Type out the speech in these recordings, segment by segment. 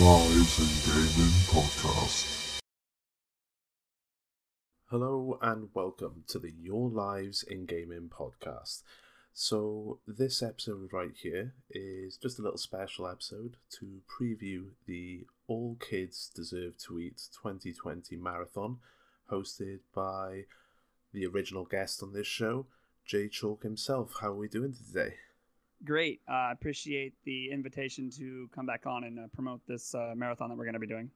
Lives in Gaming podcast. Hello and welcome to the Your Lives in Gaming podcast. So, this episode right here is just a little special episode to preview the All Kids Deserve to Eat 2020 marathon hosted by the original guest on this show, Jay Chalk himself. How are we doing today? Great. Uh, I uh, appreciate the invitation to come back on and uh, promote this uh, marathon that we're going to be doing.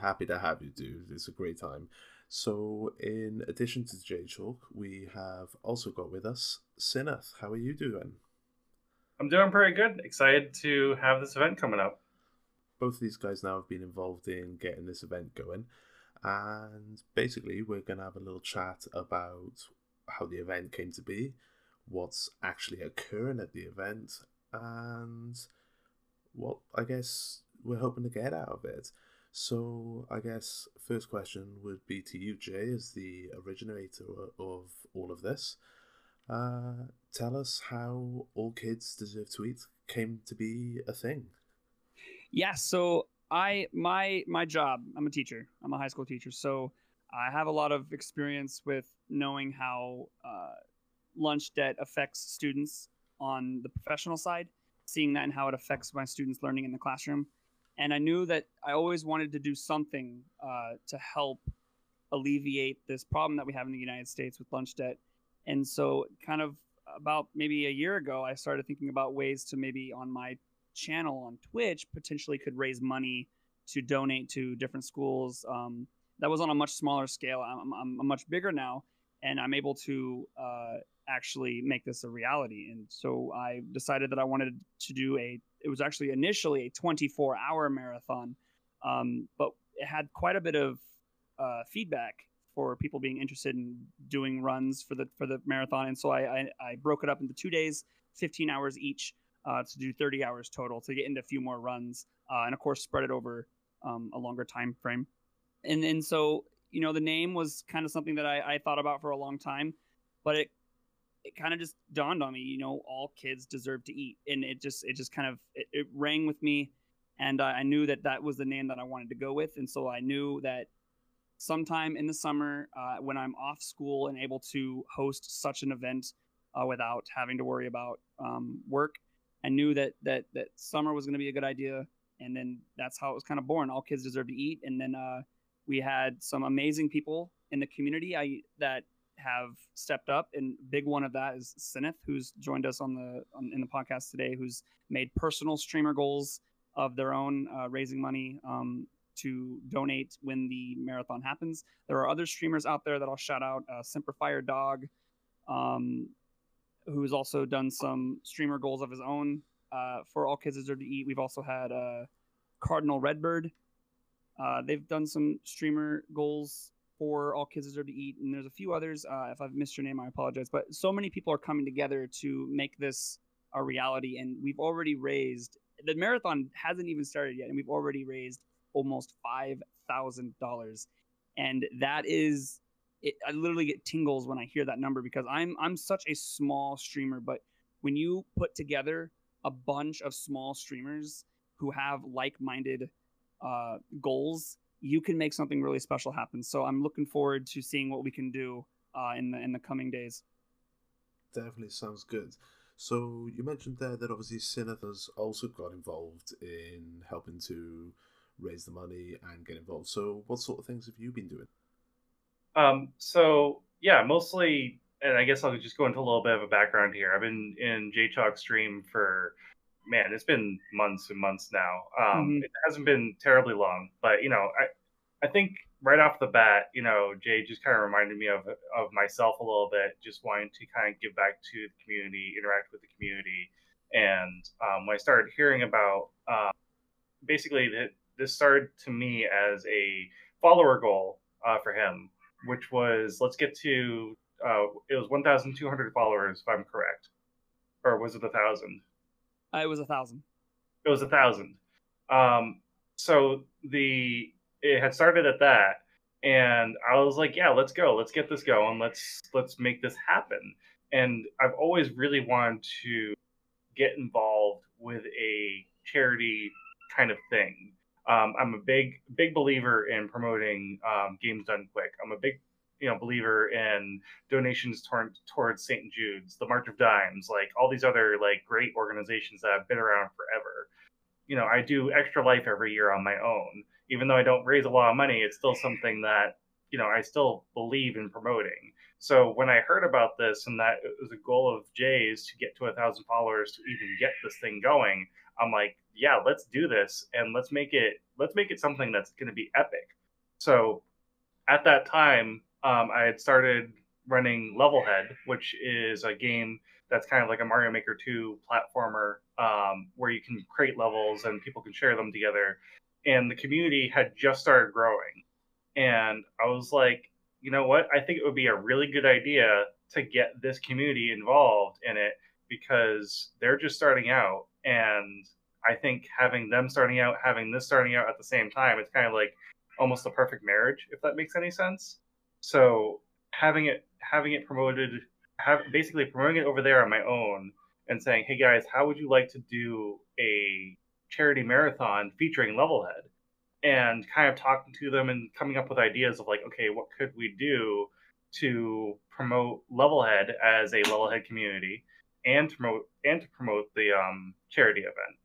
Happy to have you, dude. It's a great time. So, in addition to Jay Chalk, we have also got with us Cinaeth. How are you doing? I'm doing pretty good. Excited to have this event coming up. Both of these guys now have been involved in getting this event going. And basically, we're going to have a little chat about how the event came to be, what's actually occurring at the event, and what I guess we're hoping to get out of it. So, I guess first question would be to you, Jay, as the originator of all of this. Uh, tell us how All Kids Deserve to Eat came to be a thing. Yeah, so I my my job, I'm a teacher. I'm a high school teacher, so I have a lot of experience with knowing how uh, lunch debt affects students on the professional side, seeing that and how it affects my students' learning in the classroom. And I knew that I always wanted to do something uh, to help alleviate this problem that we have in the United States with lunch debt. And so, kind of about maybe a year ago, I started thinking about ways to maybe on my channel on Twitch potentially could raise money to donate to different schools. Um, that was on a much smaller scale. I'm, I'm, I'm much bigger now, and I'm able to uh, actually make this a reality. And so I decided that I wanted to do a. It was actually initially a 24 hour marathon, um, but it had quite a bit of uh, feedback for people being interested in doing runs for the for the marathon. And so I, I, I broke it up into two days, 15 hours each. Uh, to do 30 hours total to get into a few more runs, uh, and of course spread it over um, a longer time frame. And and so you know the name was kind of something that I, I thought about for a long time, but it it kind of just dawned on me you know all kids deserve to eat. And it just it just kind of it, it rang with me. And uh, i knew that that was the name that i wanted to go with. And so i knew that sometime in the summer uh, when i'm off school and able to host such an event uh, without having to worry about um, work i knew that that that summer was going to be a good idea. And then that's how it was kind of born all kids deserve to eat. And then uh, we had some amazing people in the community I, that have stepped up, and big one of that is Cinaeth, who's joined us on the on, in the podcast today, who's made personal streamer goals of their own, uh, raising money um, to donate when the marathon happens. There are other streamers out there that I'll shout out: uh, Semperfire Dog, um, who's also done some streamer goals of his own uh, for All Kids Deserve to Eat. We've also had uh, Cardinal Redbird. Uh, they've done some streamer goals for All Kids Deserve to Eat, and there's a few others. Uh, if I've missed your name, I apologize. But so many people are coming together to make this a reality, and we've already raised. The marathon hasn't even started yet, and we've already raised almost five thousand dollars, and that is. It, I literally get tingles when I hear that number because I'm I'm such a small streamer, but when you put together a bunch of small streamers who have like-minded uh, goals you can make something really special happen. So I'm looking forward to seeing what we can do uh, in the in the coming days. Definitely sounds good. So you mentioned there that obviously Cinaeth has also got involved in helping to raise the money and get involved. So what sort of things have you been doing? Um, so yeah, mostly, and I guess I'll just go into a little bit of a background here. I've been in J Chalk stream for man, it's been months and months now. Um, mm-hmm. It hasn't been terribly long, but you know, I I think right off the bat, you know, Jay just kind of reminded me of of myself a little bit, just wanting to kind of give back to the community, interact with the community, and um, when I started hearing about, uh, basically, that this started to me as a follower goal uh, for him, which was let's get to uh, it was 1,200 followers, if I'm correct, or was it a thousand? Uh, it was a thousand. It was a thousand. Um, so the it had started at that, and I was like, yeah, let's go, let's get this going, let's let's make this happen. And I've always really wanted to get involved with a charity kind of thing. Um, I'm a big big believer in promoting um, games done quick. I'm a big you know believer in donations toward, towards St. Jude's, the March of Dimes, like all these other like great organizations that have been around forever. You know, I do Extra Life every year on my own. Even though I don't raise a lot of money, it's still something that you know I still believe in promoting. So when I heard about this and that it was a goal of Jay's to get to a thousand followers to even get this thing going, I'm like, yeah, let's do this and let's make it let's make it something that's going to be epic. So at that time, um, I had started running Levelhead, which is a game that's kind of like a Mario Maker 2 platformer um, where you can create levels and people can share them together. And the community had just started growing. And I was like, you know what? I think it would be a really good idea to get this community involved in it because they're just starting out. And I think having them starting out, having this starting out at the same time, it's kind of like almost a perfect marriage, if that makes any sense. So having it having it promoted, have basically promoting it over there on my own and saying, "Hey guys, how would you like to do a charity marathon featuring Levelhead?" And kind of talking to them and coming up with ideas of like, okay, what could we do to promote Levelhead as a Levelhead community and promote and to promote the um, charity event.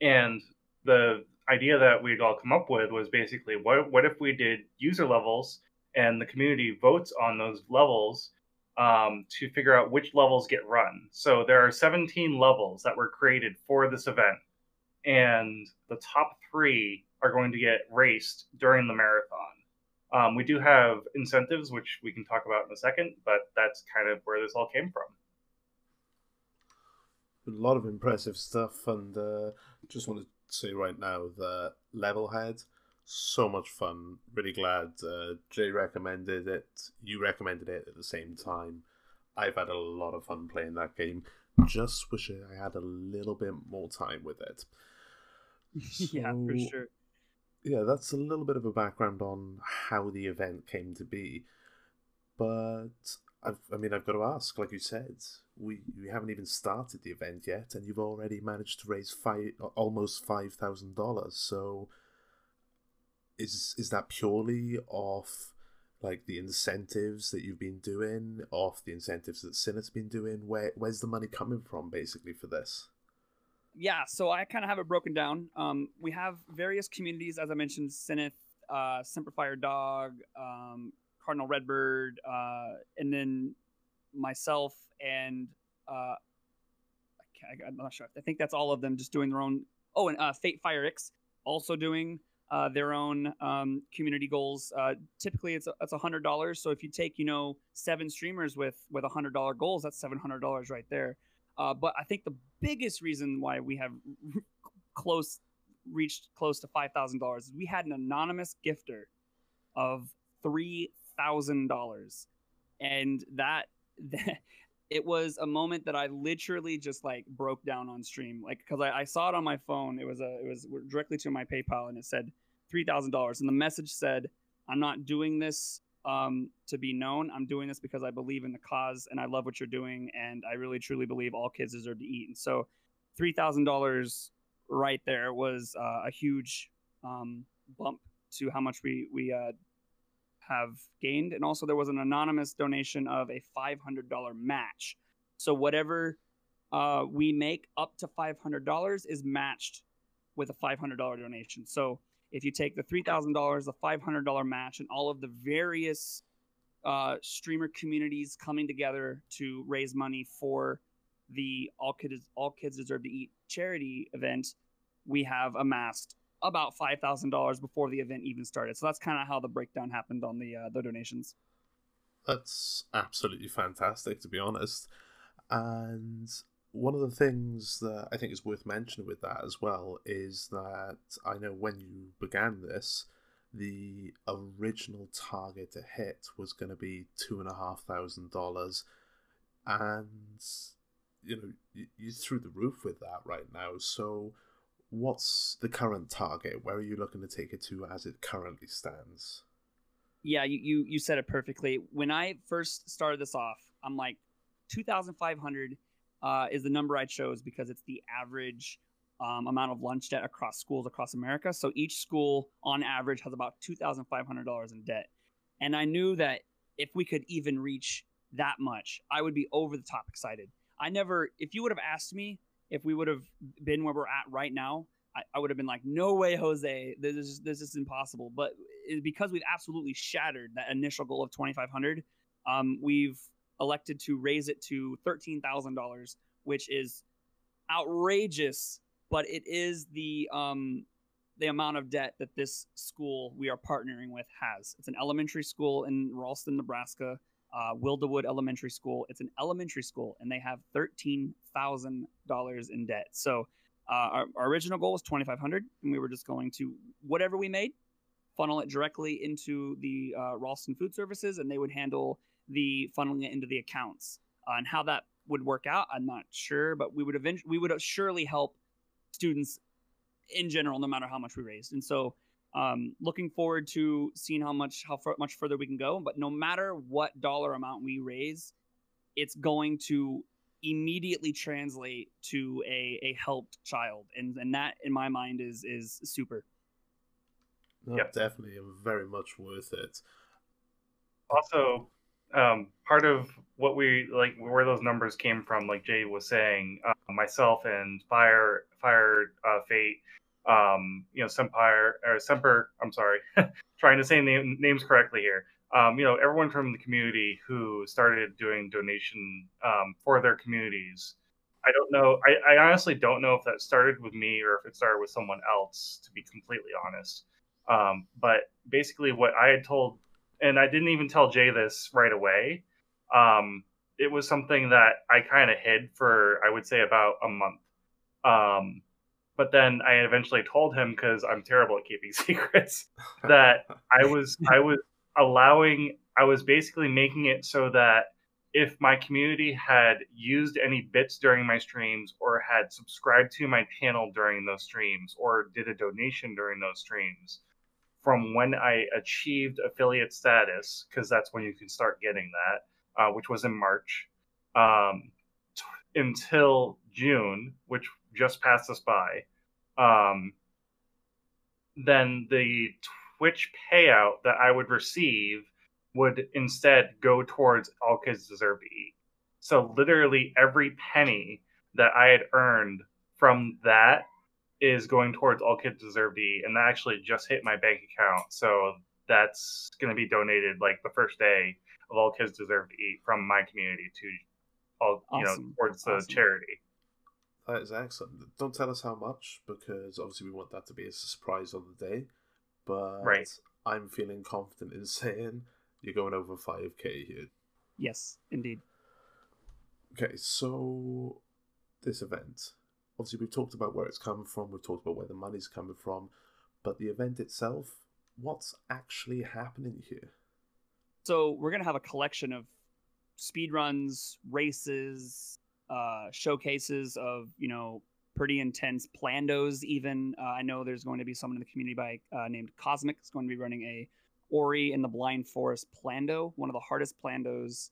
And the idea that we'd all come up with was basically what what if we did user levels and the community votes on those levels um, to figure out which levels get run. So there are 17 levels that were created for this event, and the top three are going to get raced during the marathon. Um, we do have incentives, which we can talk about in a second, but that's kind of where this all came from. A lot of impressive stuff, and uh, just want to say right now that Levelhead so much fun. Really glad uh, Jay recommended it. You recommended it at the same time. I've had a lot of fun playing that game. Just wish I had a little bit more time with it. So, yeah, for sure. Yeah, that's a little bit of a background on how the event came to be. But I've, I mean, I've got to ask, like you said, we we haven't even started the event yet, and you've already managed to raise five, almost five thousand dollars. So is is that purely off like the incentives that you've been doing, off the incentives that Cinaeth's been doing? Where where's the money coming from basically for this? Yeah, so I kind of have it broken down. Um, we have various communities, as I mentioned, Cinaeth, uh, Semperfire Dog, um, Cardinal Redbird, uh, and then myself and uh, I, am not sure. I think that's all of them just doing their own. Oh, and uh, Fate Fire X also doing uh, their own um, community goals. Uh, typically, it's a, it's hundred dollars. So if you take you know seven streamers with with a hundred dollar goals, that's seven hundred dollars right there. Uh, but I think the biggest reason why we have close reached close to five thousand dollars is we had an anonymous gifter of three thousand dollars, and that, that it was a moment that I literally just like broke down on stream, like because I, I, saw it on my phone. It was a it was directly to my PayPal, and it said three thousand dollars, and the message said, "I'm not doing this um, to be known. I'm doing this because I believe in the cause, and I love what you're doing, and I really truly believe all kids deserve to eat." And so, three thousand dollars right there was uh, a huge um, bump to how much we we uh, have gained. And also, there was an anonymous donation of a $500 match. So, whatever uh, we make up to $500 is matched with a $500 donation. So, if you take the $3,000, the $500 match, and all of the various uh, streamer communities coming together to raise money for the All Kids All Kids Deserve to Eat charity event, we have amassed about five thousand dollars before the event even started. So that's kind of how the breakdown happened on the uh, the donations. That's absolutely fantastic, to be honest. And one of the things that I think is worth mentioning with that as well is that I know when you began this, the original target to hit was going to be two and a half thousand dollars, and you know you, through the roof with that right now. So what's the current target? Where are you looking to take it to as it currently stands? Yeah, you, you, you said it perfectly. When I first started this off, I'm like, 2,500 uh, is the number I chose because it's the average um, amount of lunch debt across schools across America. So each school, on average, has about two thousand five hundred dollars in debt. And I knew that if we could even reach that much, I would be over the top excited. I never, if you would have asked me if we would have been where we're at right now, I, I would have been like, no way, Jose, this is this is impossible. But because we've absolutely shattered that initial goal of twenty five hundred, um, we've elected to raise it to thirteen thousand dollars, which is outrageous. But it is the um, the amount of debt that this school we are partnering with has. It's an elementary school in Ralston, Nebraska, uh, Wildewood Elementary School. It's an elementary school, and they have thirteen thousand dollars in debt. So uh, our, our, original goal was twenty five hundred, and we were just going to whatever we made, funnel it directly into the uh, Ralston Food Services, and they would handle the funneling it into the accounts. Uh, and how that would work out, I'm not sure, but we would eventually we would surely help students in general, no matter how much we raised. And so, um, looking forward to seeing how much how far, much further we can go. But no matter what dollar amount we raise, it's going to immediately translate to a, a helped child, and and that in my mind is is super. No, yep. definitely, very much worth it. Also, um, part of what we like where those numbers came from, like Jay was saying, uh, myself and Fire Fire uh, Fate um, you know, Sempire or Semper. I'm sorry, trying to say name, names correctly here. Um, you know, everyone from the community who started doing donation um, for their communities. I don't know. I, I, honestly don't know if that started with me or if it started with someone else. To be completely honest, um, but basically, what I had told, and I didn't even tell Jay this right away. Um, it was something that I kind of hid for, I would say, about a month. Um, but then I eventually told him because I'm terrible at keeping secrets that I was I was allowing I was basically making it so that if my community had used any bits during my streams or had subscribed to my channel during those streams or did a donation during those streams from when I achieved affiliate status because that's when you can start getting that uh, which was in March um, t- until June which just passed us by, um, then the Twitch payout that I would receive would instead go towards All Kids Deserve to Eat. So literally every penny that I had earned from that is going towards All Kids Deserve to Eat, and that actually just hit my bank account. So that's going to be donated like the first day of All Kids Deserve to Eat from my community to all awesome. you know towards the awesome. charity. That is excellent. Don't tell us how much because obviously we want that to be a surprise on the day. But right. I'm feeling confident in saying you're going over 5k here. Yes, indeed. Okay, so this event. Obviously, we've talked about where it's coming from, we've talked about where the money's coming from, but the event itself, what's actually happening here? So, we're going to have a collection of speed runs, races, uh, showcases of you know pretty intense plandos. Even uh, I know there's going to be someone in the community by uh, named Cosmic is going to be running a Ori in the Blind Forest plando, one of the hardest plandos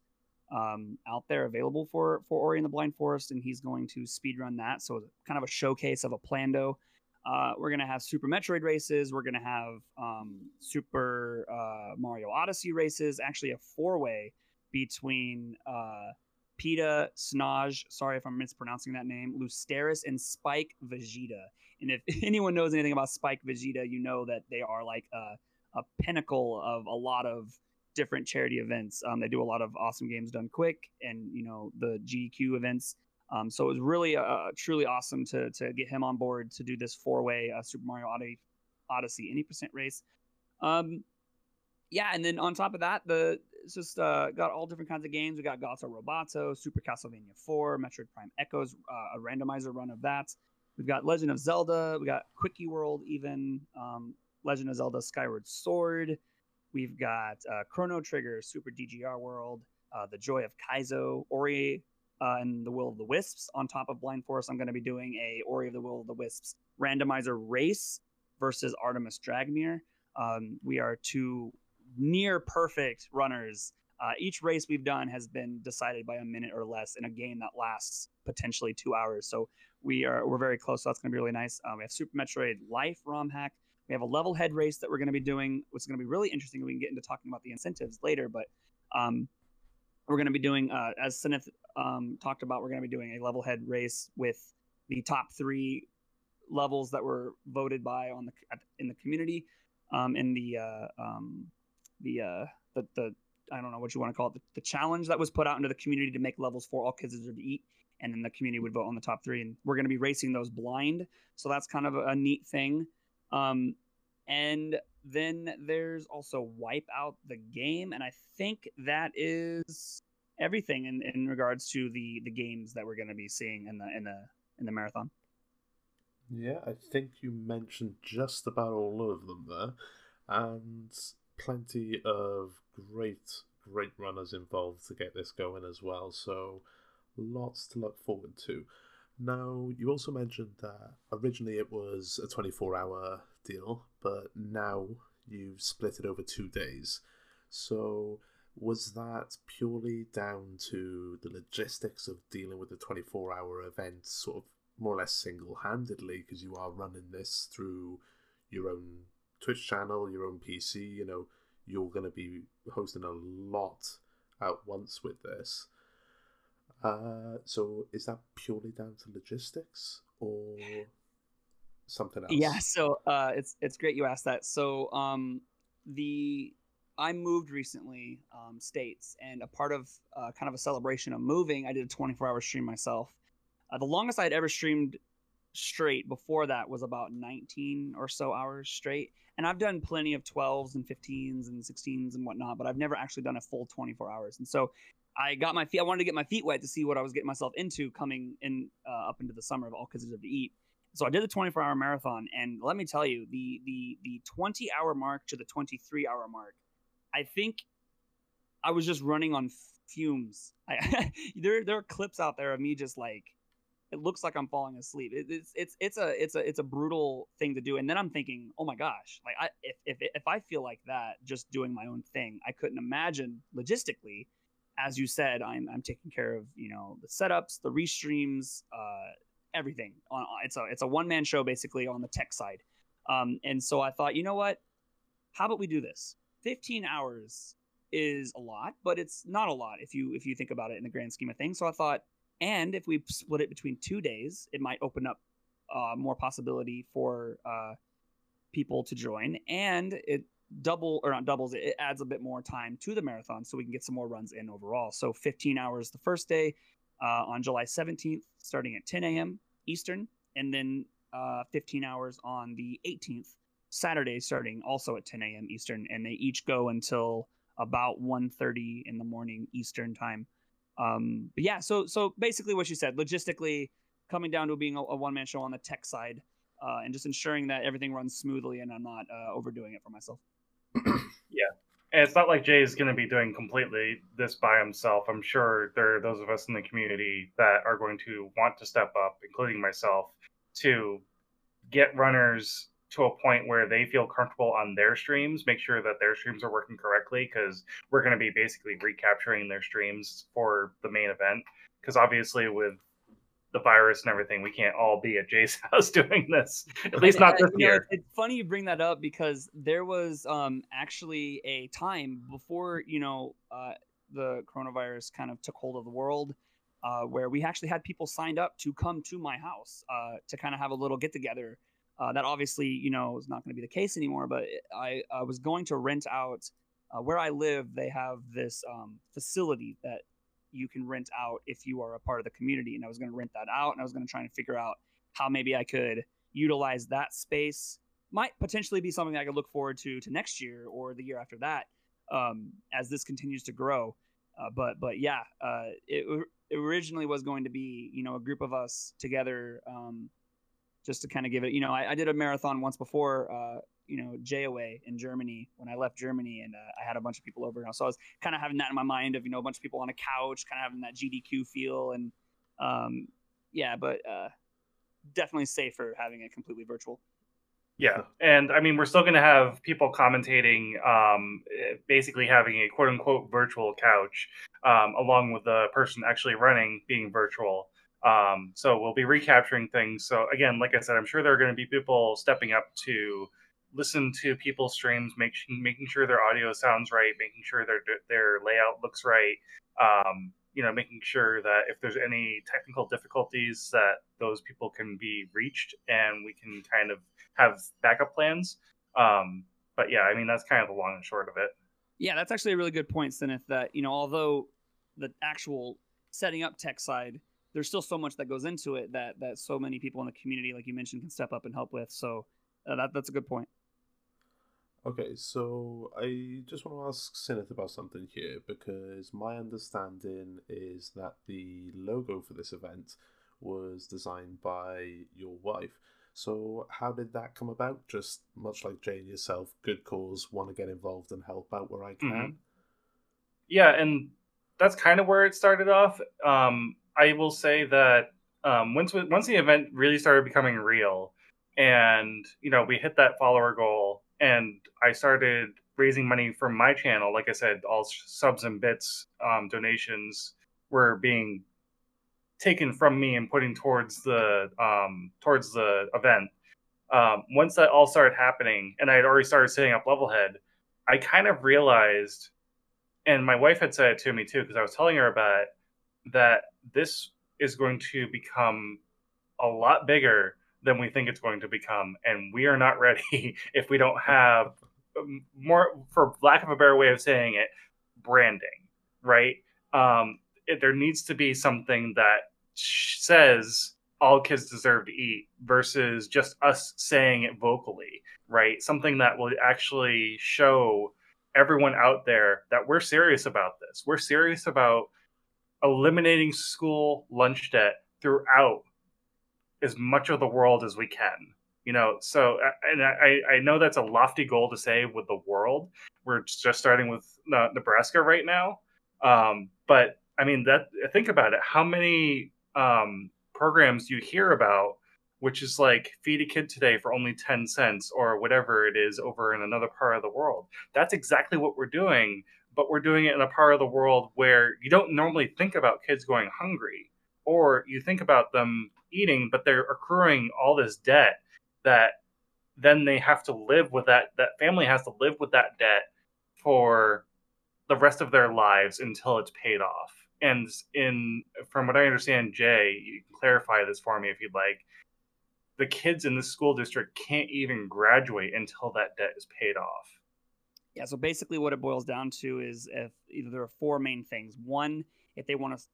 um, out there available for for Ori in the Blind Forest, and he's going to speed run that. So kind of a showcase of a plando. Uh, we're gonna have Super Metroid races. We're gonna have um, Super uh, Mario Odyssey races. Actually, a four way between uh, Peta, Snaj, sorry if I'm mispronouncing that name, Lusteris, and Spike Vegeta. And if anyone knows anything about Spike Vegeta, you know that they are like a, a pinnacle of a lot of different charity events. Um, they do a lot of awesome games done quick and, you know, the GQ events. Um, so it was really uh, truly awesome to, to get him on board to do this four way uh, Super Mario Odyssey any percent race. Um, yeah, and then on top of that, the it's just uh, got all different kinds of games. We got Gato Roboto, Super Castlevania 4, Metroid Prime Echoes, uh, a randomizer run of that. We've got Legend of Zelda. We got Quickie World, even um, Legend of Zelda Skyward Sword. We've got uh, Chrono Trigger, Super DGR World, uh, The Joy of Kaizo, Ori uh, and the Will of the Wisps. On top of Blind Forest, I'm going to be doing a Ori of the Will of the Wisps randomizer race versus Artemis Dragmir. Um, we are two near perfect runners Uh, each race we've done has been decided by a minute or less in a game that lasts potentially two hours. So we are we're very close. So that's going to be really nice. Um, we have Super Metroid Life ROM hack. We have a Levelhead race that we're going to be doing, which is going to be really interesting. We can get into talking about the incentives later, but um, we're going to be doing, uh, as Cinaeth um, talked about, we're going to be doing a Levelhead race with the top three levels that were voted by on the in the community, um, in the uh, um, the, uh, the the I don't know what you want to call it, the, the, challenge that was put out into the community to make levels for all kids deserve to eat, and then the community would vote on the top three, and we're going to be racing those blind, so that's kind of a, a neat thing. Um, and then there's also wipe out the game, and I think that is everything in, in regards to the the games that we're going to be seeing in the in the in the marathon. Yeah, I think you mentioned just about all of them there, and plenty of great great runners involved to get this going as well. So lots to look forward to. Now, you also mentioned that originally it was a 24 hour deal, but now you've split it over two days. So, was that purely down to the logistics of dealing with the 24 hour event, sort of more or less single handedly, because you are running this through your own Twitch channel, your own PC? You know, you're going to be hosting a lot at once with this. Uh, so is that purely down to logistics or something else? Yeah, so uh, it's it's great you asked that. So um, the I moved recently um, states, and a part of uh, kind of a celebration of moving, I did a 24 hour stream myself. Uh, the longest I'd ever streamed straight before that was about 19 or so hours straight. And I've done plenty of 12s and 15s and 16s and whatnot, but I've never actually done a full 24 hours. And so I got my feet. I wanted to get my feet wet to see what I was getting myself into coming in uh, up into the summer of all kids deserve to eat. So I did the 24 hour marathon, and let me tell you, the the the 20 hour mark to the 23 hour mark, I think I was just running on fumes. I, there there are clips out there of me just like it looks like I'm falling asleep. It, it's it's it's a it's a it's a brutal thing to do. And then I'm thinking, oh my gosh, like I if if if I feel like that just doing my own thing, I couldn't imagine logistically as you said, I'm I'm taking care of you know the setups, the restreams, uh, everything. On it's a it's a one man show basically on the tech side, um, and so I thought, you know what? How about we do this? 15 hours is a lot, but it's not a lot if you if you think about it in the grand scheme of things. So I thought, and if we split it between two days, it might open up uh, more possibility for uh, people to join, and it double or not doubles it, it adds a bit more time to the marathon so we can get some more runs in overall. So 15 hours the first day uh, on july 17th starting at 10 a.m eastern and then uh, 15 hours on the 18th saturday starting also at 10 a.m eastern. And they each go until about 1.30 in the morning eastern time um, but yeah so so basically what you said logistically coming down to being a, a one-man show on the tech side uh, and just ensuring that everything runs smoothly and I'm not uh, overdoing it for myself yeah. And it's not like Jay is going to be doing completely this by himself. I'm sure there are those of us in the community that are going to want to step up, including myself, to get runners to a point where they feel comfortable on their streams, make sure that their streams are working correctly, because we're going to be basically recapturing their streams for the main event. Because obviously, with the virus and everything, we can't all be at Jay's house doing this. At least not this year. Know, it's funny you bring that up because there was um, actually a time before you know uh, the coronavirus kind of took hold of the world. Uh, where we actually had people signed up to come to my house uh, to kind of have a little get together. Uh, that obviously, you know, is not going to be the case anymore. But I, I was going to rent out uh, where I live. They have this um, facility that you can rent out if you are a part of the community. And I was going to rent that out and I was going to try and figure out how maybe I could utilize that space. Might potentially be something I could look forward to to next year or the year after that um, as this continues to grow. Uh, but but yeah, uh, it, it, originally was going to be you know a group of us together um, just to kind of give it. You know, I, I, did a marathon once before uh, you know JOA in Germany when I left Germany, and uh, I had a bunch of people over. So I was kind of having that in my mind of you know a bunch of people on a couch, kind of having that GDQ feel, and um, yeah, but uh, definitely safer having it completely virtual. Yeah, and I mean, we're still going to have people commentating, um, basically having a quote unquote virtual couch, um, along with the person actually running being virtual. Um, so we'll be recapturing things. So again, like I said, I'm sure there are going to be people stepping up to listen to people's streams, make, making sure their audio sounds right, making sure their their layout looks right. Um, you know, making sure that if there's any technical difficulties, that those people can be reached and we can kind of have backup plans. Um, but yeah, I mean that's kind of the long and short of it. Yeah, that's actually a really good point, Cinaeth. That you know, although the actual setting up tech side, there's still so much that goes into it that that so many people in the community, like you mentioned, can step up and help with. So uh, that that's a good point. Okay, so I just want to ask Cinaeth about something here because my understanding is that the logo for this event was designed by your wife. So how did that come about? Just much like Jane yourself, good cause, want to get involved and help out where I can. Mm-hmm. Yeah, and that's kind of where it started off. Um, I will say that um, once once the event really started becoming real, and you know we hit that follower goal and I started raising money from my channel. Like I said, all subs and bits um, donations were being taken from me and putting towards the um, towards the event. Um, once that all started happening, and I had already started setting up Levelhead, I kind of realized, and my wife had said it to me too, because I was telling her about it, that this is going to become a lot bigger than we think it's going to become. And we are not ready if we don't have um, more, for lack of a better way of saying it, branding, right? Um, it, there needs to be something that says all kids deserve to eat versus just us saying it vocally, right? Something that will actually show everyone out there that we're serious about this. We're serious about eliminating school lunch debt throughout as much of the world as we can you know? So and i i know that's a lofty goal to say with the world. We're just starting with nebraska right now. Um, but i mean that think about it. How many um, programs you hear about which is like feed a kid today for only 10 cents or whatever it is over in another part of the world? That's exactly what we're doing but we're doing it in a part of the world where you don't normally think about kids going hungry or you think about them eating, but they're accruing all this debt that then they have to live with that. That family has to live with that debt for the rest of their lives until it's paid off. And in from what I understand, Jay, you can clarify this for me if you'd like. The kids in the school district can't even graduate until that debt is paid off. Yeah, so basically what it boils down to is if there are four main things. One, if they want to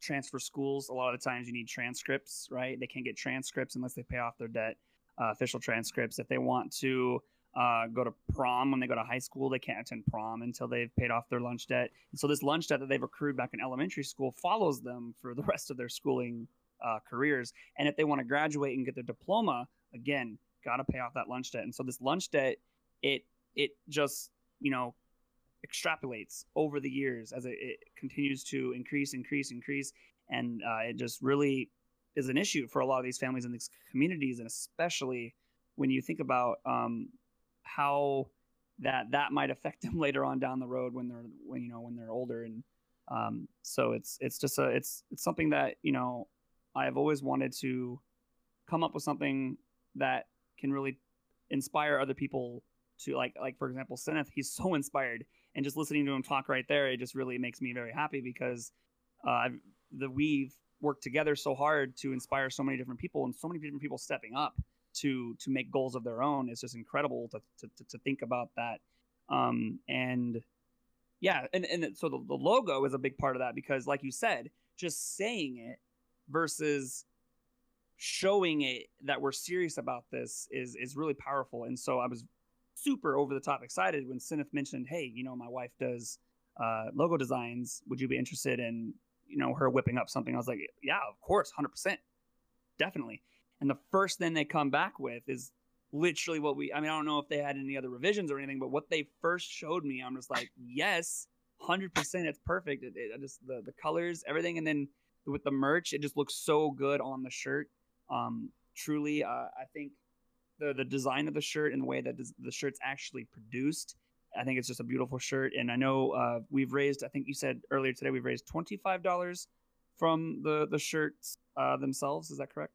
transfer schools, a lot of the times you need transcripts, right? They can't get transcripts unless they pay off their debt, uh, official transcripts. If they want to uh, go to prom when they go to high school, they can't attend prom until they've paid off their lunch debt. And so this lunch debt that they've accrued back in elementary school follows them for the rest of their schooling uh, careers. And if they want to graduate and get their diploma, again, got to pay off that lunch debt. And so this lunch debt, it it just you know extrapolates over the years as it, it continues to increase, increase, increase, and uh, it just really is an issue for a lot of these families in these communities, and especially when you think about um, how that that might affect them later on down the road when they're when you know when they're older. And um, so it's it's just a it's it's something that you know I've always wanted to come up with something that can really inspire other people to like like for example Cinaeth he's so inspired and just listening to him talk right there, it just really makes me very happy because uh, the we've worked together so hard to inspire so many different people and so many different people stepping up to to make goals of their own. It's just incredible to to, to think about that. Um, and yeah, and and so the, the logo is a big part of that because, like you said, just saying it versus showing it that we're serious about this is is really powerful. And so I was super over the top excited when Cinaeth mentioned, "Hey, you know, my wife does uh, logo designs. Would you be interested in you know her whipping up something?" I was like, "Yeah, of course, hundred percent, definitely." And the first thing they come back with is literally what we. I mean, I don't know if they had any other revisions or anything, but what they first showed me, I'm just like, "Yes, hundred percent, it's perfect." It, it, just the the colors, everything, and then with the merch, it just looks so good on the shirt. Um, truly, uh, I think the the design of the shirt and the way that the shirt's actually produced. I think it's just a beautiful shirt, and I know uh, we've raised. I think you said earlier today we've raised twenty five dollars from the the shirts uh, themselves. Is that correct?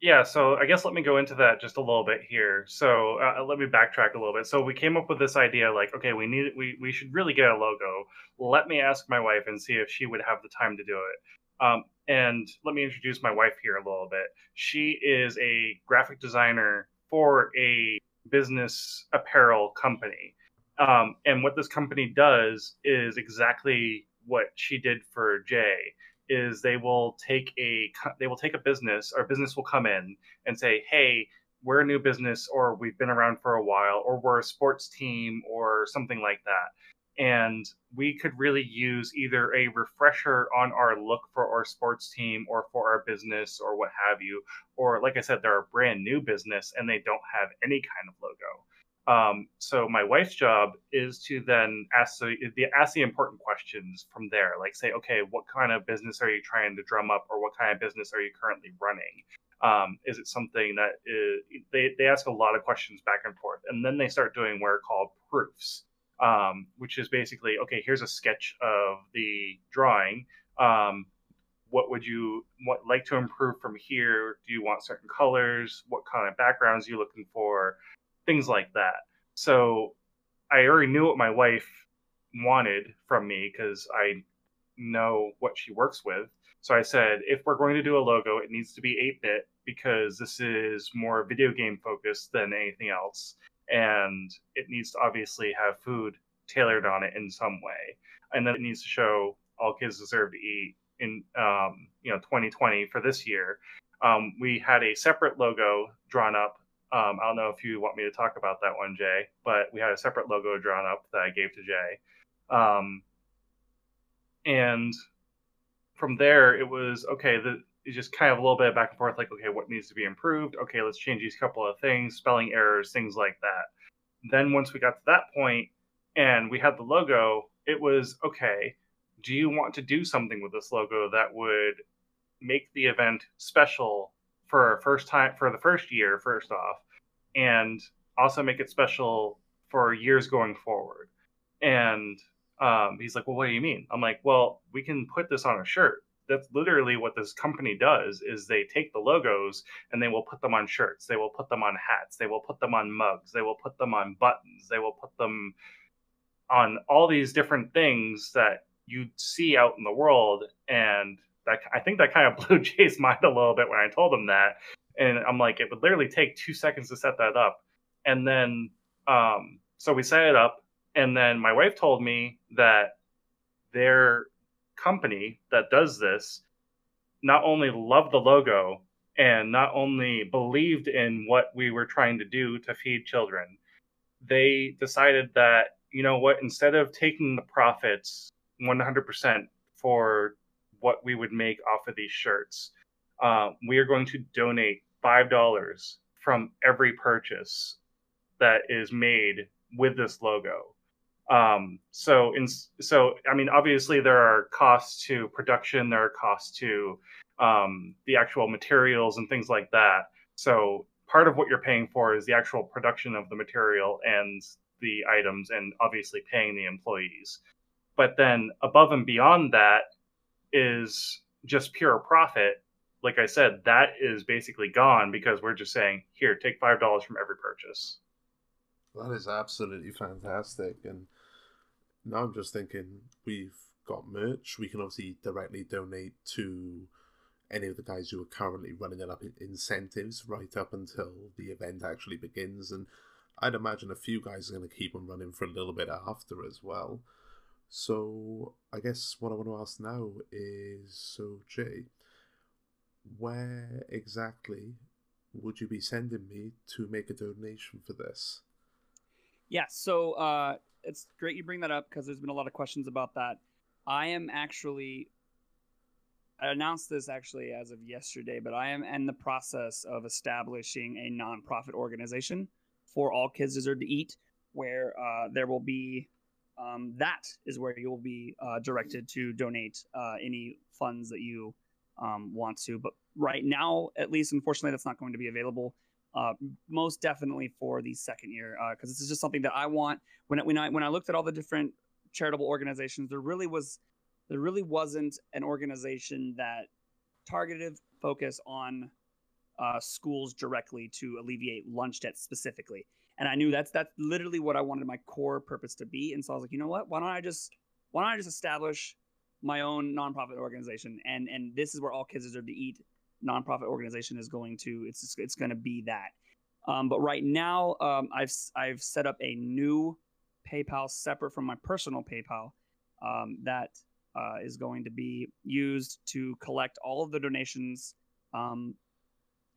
Yeah, so I guess let me go into that just a little bit here. So uh, let me backtrack a little bit. So we came up with this idea, like, okay, we need we we should really get a logo. Let me ask my wife and see if she would have the time to do it. Um, and let me introduce my wife here a little bit. She is a graphic designer for a business apparel company. Um, and what this company does is exactly what she did for Jay is they will take a they will take a business or business will come in and say hey we're a new business or we've been around for a while or we're a sports team or something like that and we could really use either a refresher on our look for our sports team or for our business or what have you. Or like i said they're a brand new business and they don't have any kind of logo. Um, so my wife's job is to then ask the, the ask the important questions from there, like say, okay, what kind of business are you trying to drum up, or what kind of business are you currently running? Um, is it something that is, they they ask a lot of questions back and forth, and then they start doing what are called proofs, um, which is basically okay. Here's a sketch of the drawing. Um, what would you what like to improve from here? Do you want certain colors? What kind of backgrounds are you looking for? things like that. So I already knew what my wife wanted from me because I know what she works with. So I said, if we're going to do a logo, it needs to be 8 bit because this is more video game focused than anything else. And it needs to obviously have food tailored on it in some way. And then it needs to show all kids deserve to eat in um, you know 2020 for this year. Um, we had a separate logo drawn up um, I don't know if you want me to talk about that one, Jay, but we had a separate logo drawn up that I gave to Jay. Um, and from there, it was okay. The, it's just kind of a little bit back and forth, like, okay, what needs to be improved? Okay, let's change these couple of things, spelling errors, things like that. Then once we got to that point and we had the logo, it was okay. Do you want to do something with this logo that would make the event special for first time for the first year, first off, and also make it special for years going forward. And um, he's like, "Well, what do you mean?" I'm like, "Well, we can put this on a shirt. That's literally what this company does. Is they take the logos and they will put them on shirts. They will put them on hats. They will put them on mugs. They will put them on buttons. They will put them on all these different things that you see out in the world and that I think that kind of blew Jay's mind a little bit when I told him that. And I'm like, it would literally take two seconds to set that up. And then, um, so we set it up. And then my wife told me that their company that does this not only loved the logo and not only believed in what we were trying to do to feed children, they decided that, you know what, instead of taking the profits 100% for what we would make off of these shirts. Uh, we are going to donate five dollars from every purchase that is made with this logo. Um, so in so I mean obviously there are costs to production, there are costs to um, the actual materials and things like that. So part of what you're paying for is the actual production of the material and the items, and obviously paying the employees. But then above and beyond that, is just pure profit, like I said, that is basically gone because we're just saying, here, take five dollars from every purchase. That is absolutely fantastic. And now I'm just thinking we've got merch. We can obviously directly donate to any of the guys who are currently running it up in incentives right up until the event actually begins. And I'd imagine a few guys are going to keep them running for a little bit after as well. So I guess what I want to ask now is so Jay, where exactly would you be sending me to make a donation for this? Yeah, so uh, it's great you bring that up because there's been a lot of questions about that. I am actually I announced this actually as of yesterday, but I am in the process of establishing a nonprofit organization for all kids deserve to eat, where uh, there will be um, that is where you will be uh, directed to donate uh, any funds that you um, want to. But right now, at least, unfortunately, that's not going to be available. Uh, most definitely for the second year because uh, this is just something that I want. When when I when I looked at all the different charitable organizations, there really was there really wasn't an organization that targeted focus on uh, schools directly to alleviate lunch debt specifically. And I knew that's that's literally what I wanted my core purpose to be. And so I was like, you know what? Why don't I just why don't I just establish my own nonprofit organization? And and this is where all kids deserve to eat nonprofit organization is going to it's it's going to be that. Um, but right now, um, I've I've set up a new PayPal separate from my personal PayPal um, that uh, is going to be used to collect all of the donations, um,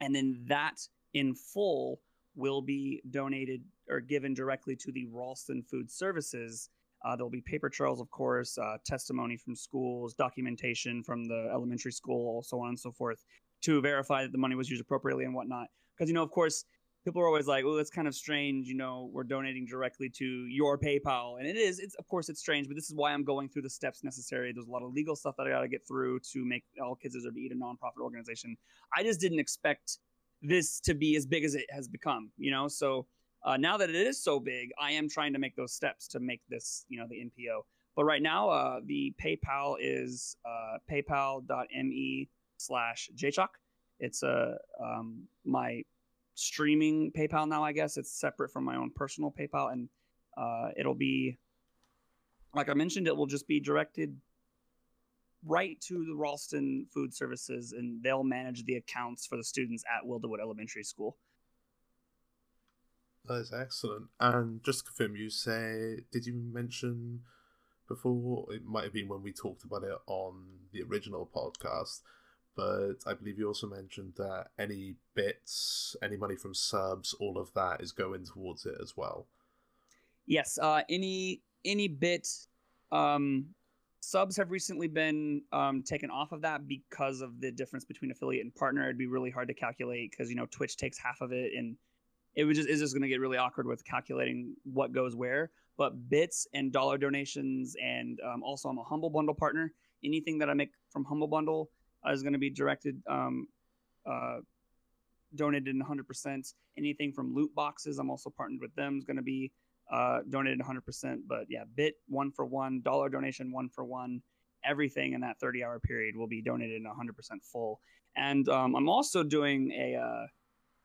and then that in full will be donated or given directly to the Ralston Food Services. Uh, there'll be paper trails, of course, uh, testimony from schools, documentation from the elementary school, so on and so forth, to verify that the money was used appropriately and whatnot. Because you know, of course, people are always like, "Oh, that's kind of strange." You know, we're donating directly to your PayPal, and it is. It's of course it's strange, but this is why I'm going through the steps necessary. There's a lot of legal stuff that I got to get through to make All Kids Deserve to Eat a nonprofit organization. I just didn't expect this to be as big as it has become. You know, so uh, now that it is so big, I am trying to make those steps to make this, you know, the NPO. But right now, uh, the PayPal is uh, paypal.me slash jchalk. It's a um, my streaming PayPal now. I guess it's separate from my own personal PayPal, and uh, it'll be like I mentioned. It will just be directed right to the Ralston Food Services, and they'll manage the accounts for the students at Wilderwood Elementary School. That is excellent. And just to confirm, you say, did you mention before? It might have been when we talked about it on the original podcast but I believe you also mentioned that any bits, any money from subs, all of that is going towards it as well. Yes, uh, any any bit um, subs have recently been um, taken off of that because of the difference between affiliate and partner. It'd be really hard to calculate because you know Twitch takes half of it, and it was just is just going to get really awkward with calculating what goes where. But bits and dollar donations, and um, also I'm a Humble Bundle partner. Anything that I make from Humble Bundle is going to be directed um, uh, donated in 100%. Anything from loot boxes, I'm also partnered with them, is going to be uh, donated 100%. But yeah, bit one for one, dollar donation one for one. Everything in that 30 hour period will be donated in 100% full. And um, I'm also doing a uh,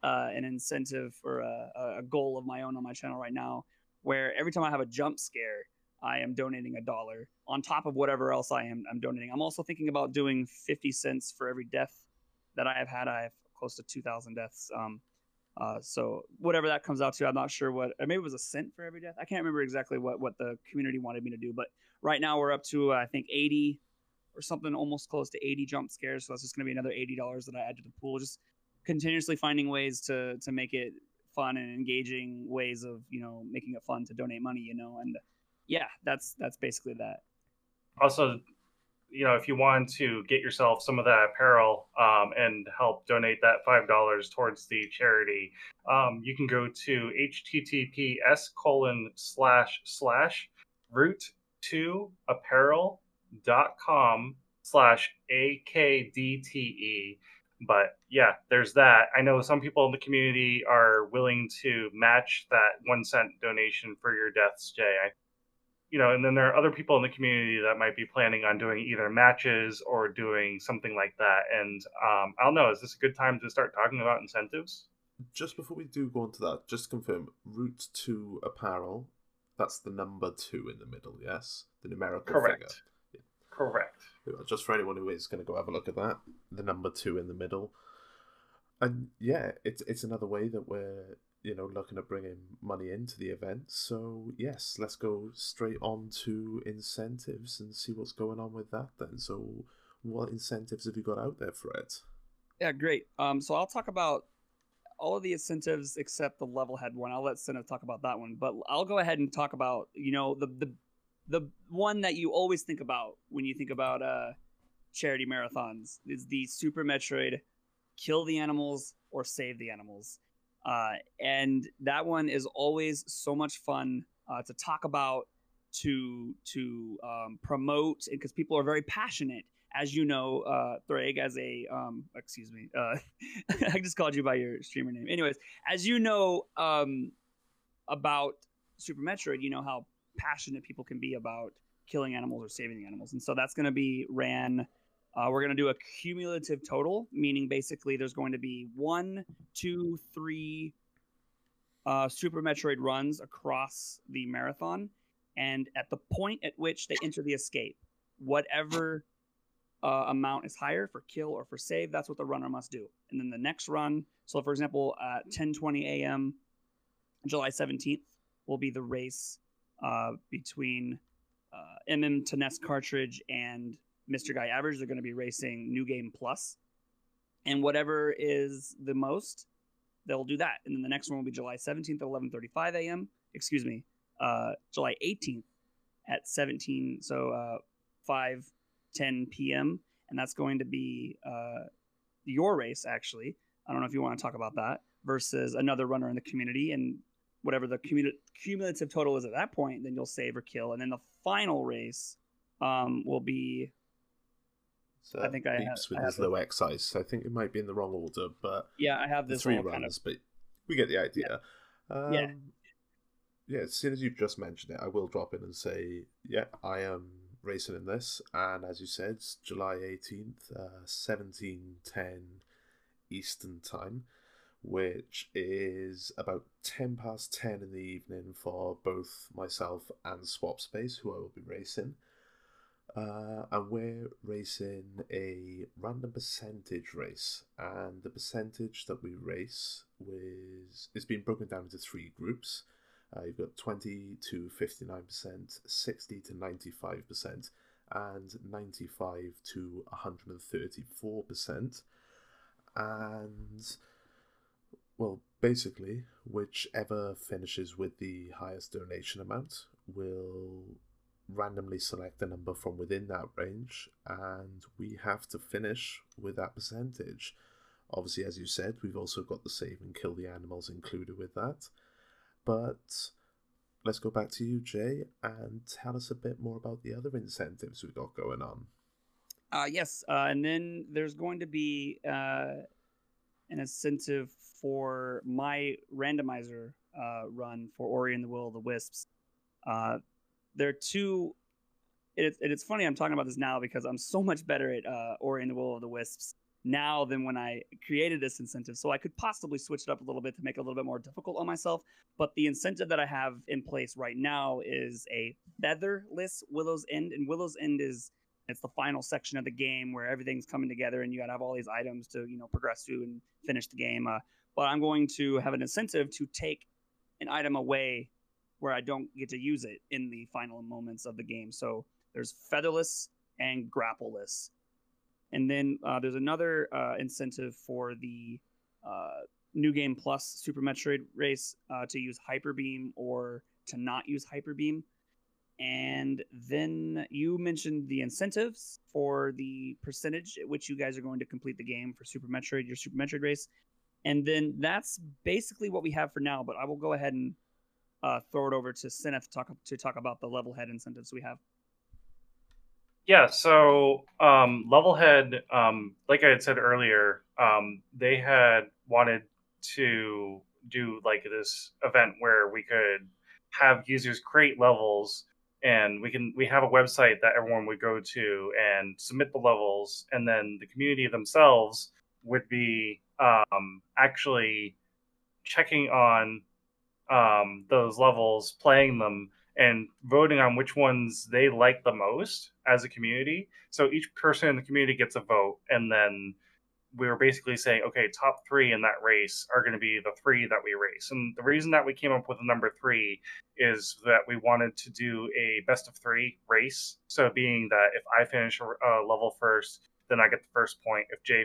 uh, an incentive or a, a goal of my own on my channel right now, where every time I have a jump scare, I am donating a dollar on top of whatever else I am I'm donating. I'm also thinking about doing 50 cents for every death that I have had. I have close to 2,000 deaths. Um, uh, so whatever that comes out to, I'm not sure what. Maybe it was a cent for every death. I can't remember exactly what what the community wanted me to do, but right now we're up to uh, I think 80 or something, almost close to 80 jump scares. So that's just going to be another 80 dollars that I add to the pool. Just continuously finding ways to to make it fun and engaging ways of you know making it fun to donate money. You know and yeah, that's that's basically that. Also, you know, if you want to get yourself some of that apparel um, and help donate that five dollars towards the charity, um, you can go to https colon slash slash route two apparel dot com slash akdte but yeah there's that. I know some people in the community are willing to match that one cent donation for your deaths jay. I you know, and then there are other people in the community that might be planning on doing either matches or doing something like that. And um, I don't know, is this a good time to start talking about incentives? Just before we do go on to that, just confirm route two apparel. That's the number two in the middle, yes, the numerical Correct. figure. Yeah. Correct. Just for anyone who is going to go have a look at that, the number two in the middle. And yeah, it's it's another way that we're you know, looking at bringing money into the event. So, yes, let's go straight on to incentives and see what's going on with that then. So, what incentives have you got out there for it? Yeah, great. Um, so I'll talk about all of the incentives except the Levelhead one. I'll let Cinaeth talk about that one, but I'll go ahead and talk about you know the the the one that you always think about when you think about uh charity marathons is the Super Metroid kill the animals or save the animals. Uh, and that one is always so much fun uh, to talk about, to to um, promote, because people are very passionate as you know, uh, Thrag as a um, excuse me, uh, I just called you by your streamer name. Anyways, as you know um, about Super Metroid, you know how passionate people can be about killing animals or saving animals, and so that's going to be ran. Uh, we're going to do a cumulative total, meaning basically there's going to be one, two, three uh, Super Metroid runs across the marathon, and at the point at which they enter the escape, whatever uh, amount is higher for kill or for save, that's what the runner must do. And then the next run, so for example, at 10:20 a.m. July 17th will be the race uh, between uh, MM to NES cartridge and Mr. Guy Average. They're going to be racing New Game Plus, and whatever is the most, they'll do that. And then the next one will be July 17th at 11:35 a.m. Excuse me, uh, July 18th at 17. So uh, 5 10 p.m. and that's going to be uh, your race actually. I don't know if you want to talk about that versus another runner in the community and whatever the cumulative total is at that point, then you'll save or kill, and then the final race um, will be. So I think I have, with I his low excise. I think it might be in the wrong order, but yeah, I have this three runs, kind of... but we get the idea. Yeah. Um, yeah. Yeah. As soon as you just mentioned it, I will drop in and say, yeah, I am racing in this, and as you said, July 18th, uh, 1710 Eastern Time, which is about 10 past 10 in the evening for both myself and Swap Space, who I will be racing. Uh, and we're racing a random percentage race, and the percentage that we race was is being broken down into three groups. Uh, you've got 20 to 59%, 60 to 95%, and 95 to 134%. And, well, basically, whichever finishes with the highest donation amount will randomly select a number from within that range, and we have to finish with that percentage. Obviously, as you said, we've also got the save and kill the animals included with that. But let's go back to you, Jay, and tell us a bit more about the other incentives we've got going on. Uh, yes, uh, and then there's going to be uh, an incentive for my randomizer uh, run for Ori and the Will of the Wisps. There are two. It, it, it's funny I'm talking about this now because I'm so much better at uh, Ori and the Will of the Wisps now than when I created this incentive. So I could possibly switch it up a little bit to make it a little bit more difficult on myself. But the incentive that I have in place right now is a featherless Willow's End, and Willow's End is it's the final section of the game where everything's coming together and you got to have all these items to you know progress through and finish the game. Uh, but I'm going to have an incentive to take an item away where I don't get to use it in the final moments of the game. So there's featherless and grappleless and then uh, there's another uh, incentive for the uh, new game plus Super Metroid race uh, to use Hyper Beam or to not use Hyper Beam. And then you mentioned the incentives for the percentage at which you guys are going to complete the game for Super Metroid, your Super Metroid race. And then that's basically what we have for now. But I will go ahead and uh, throw it over to Cinaeth to talk to talk about the Levelhead incentives we have. Yeah, so um, Levelhead, um, like I had said earlier, um, they had wanted to do like this event where we could have users create levels and we can we have a website that everyone would go to and submit the levels and then the community themselves would be um, actually checking on um, those levels playing them and voting on which ones they like the most as a community. So each person in the community gets a vote, and then we were basically saying, okay, top three in that race are going to be the three that we race. And the reason that we came up with the number three is that we wanted to do a best of three race. So, being that if I finish a level first, then I get the first point. If Jay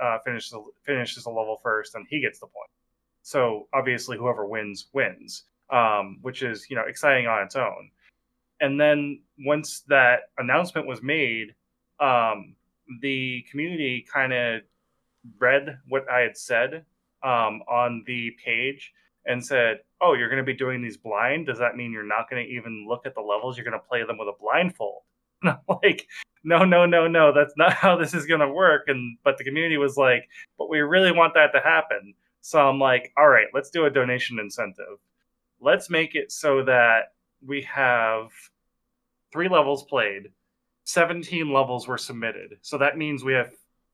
uh, finishes finishes a level first, then he gets the point. So obviously, whoever wins wins um, which is you know exciting on its own. And then once that announcement was made, um, the community kind of read what I had said um, on the page and said, "Oh, you're going to be doing these blind. Does that mean you're not going to even look at the levels? You're going to play them with a blindfold?" like no, no, no, no, that's not how this is going to work. And but the community was like, but we really want that to happen. So I'm like, all right, let's do a donation incentive. Let's make it so that we have three levels played, 17 levels were submitted. So that means we have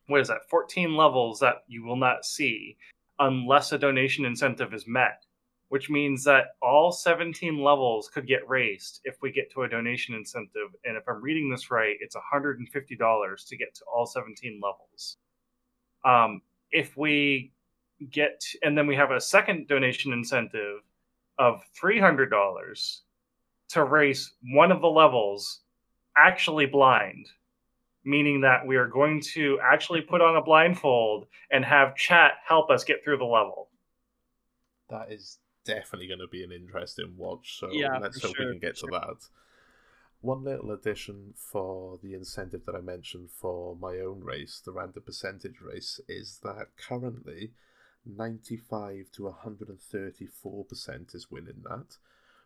what is that 14 levels that you will not see unless a donation incentive is met which means that all 17 levels could get raised if we get to a donation incentive. And if I'm reading this right, it's $150 to get to all 17 levels. Um, if we get, and then we have a second donation incentive of $300 to race one of the levels actually blind, meaning that we are going to actually put on a blindfold and have chat help us get through the level. That is definitely going to be an interesting watch. So Yeah, let's for hope sure, we can get for to that. One little addition for the incentive that I mentioned for my own race, the random percentage race, is that currently 95 to 134% is winning that.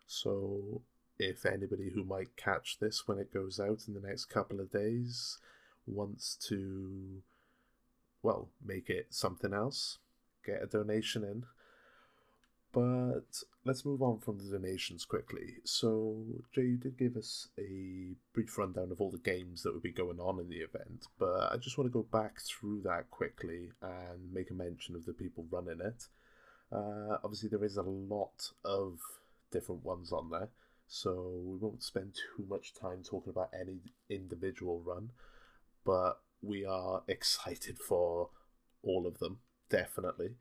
So if anybody who might catch this when it goes out in the next couple of days wants to, well, make it something else, get a donation in. But let's move on from the donations quickly. So, Jay, you did give us a brief rundown of all the games that would be going on in the event, but I just want to go back through that quickly and make a mention of the people running it. Uh, obviously, there is a lot of different ones on there, so we won't spend too much time talking about any individual run, but we are excited for all of them, definitely.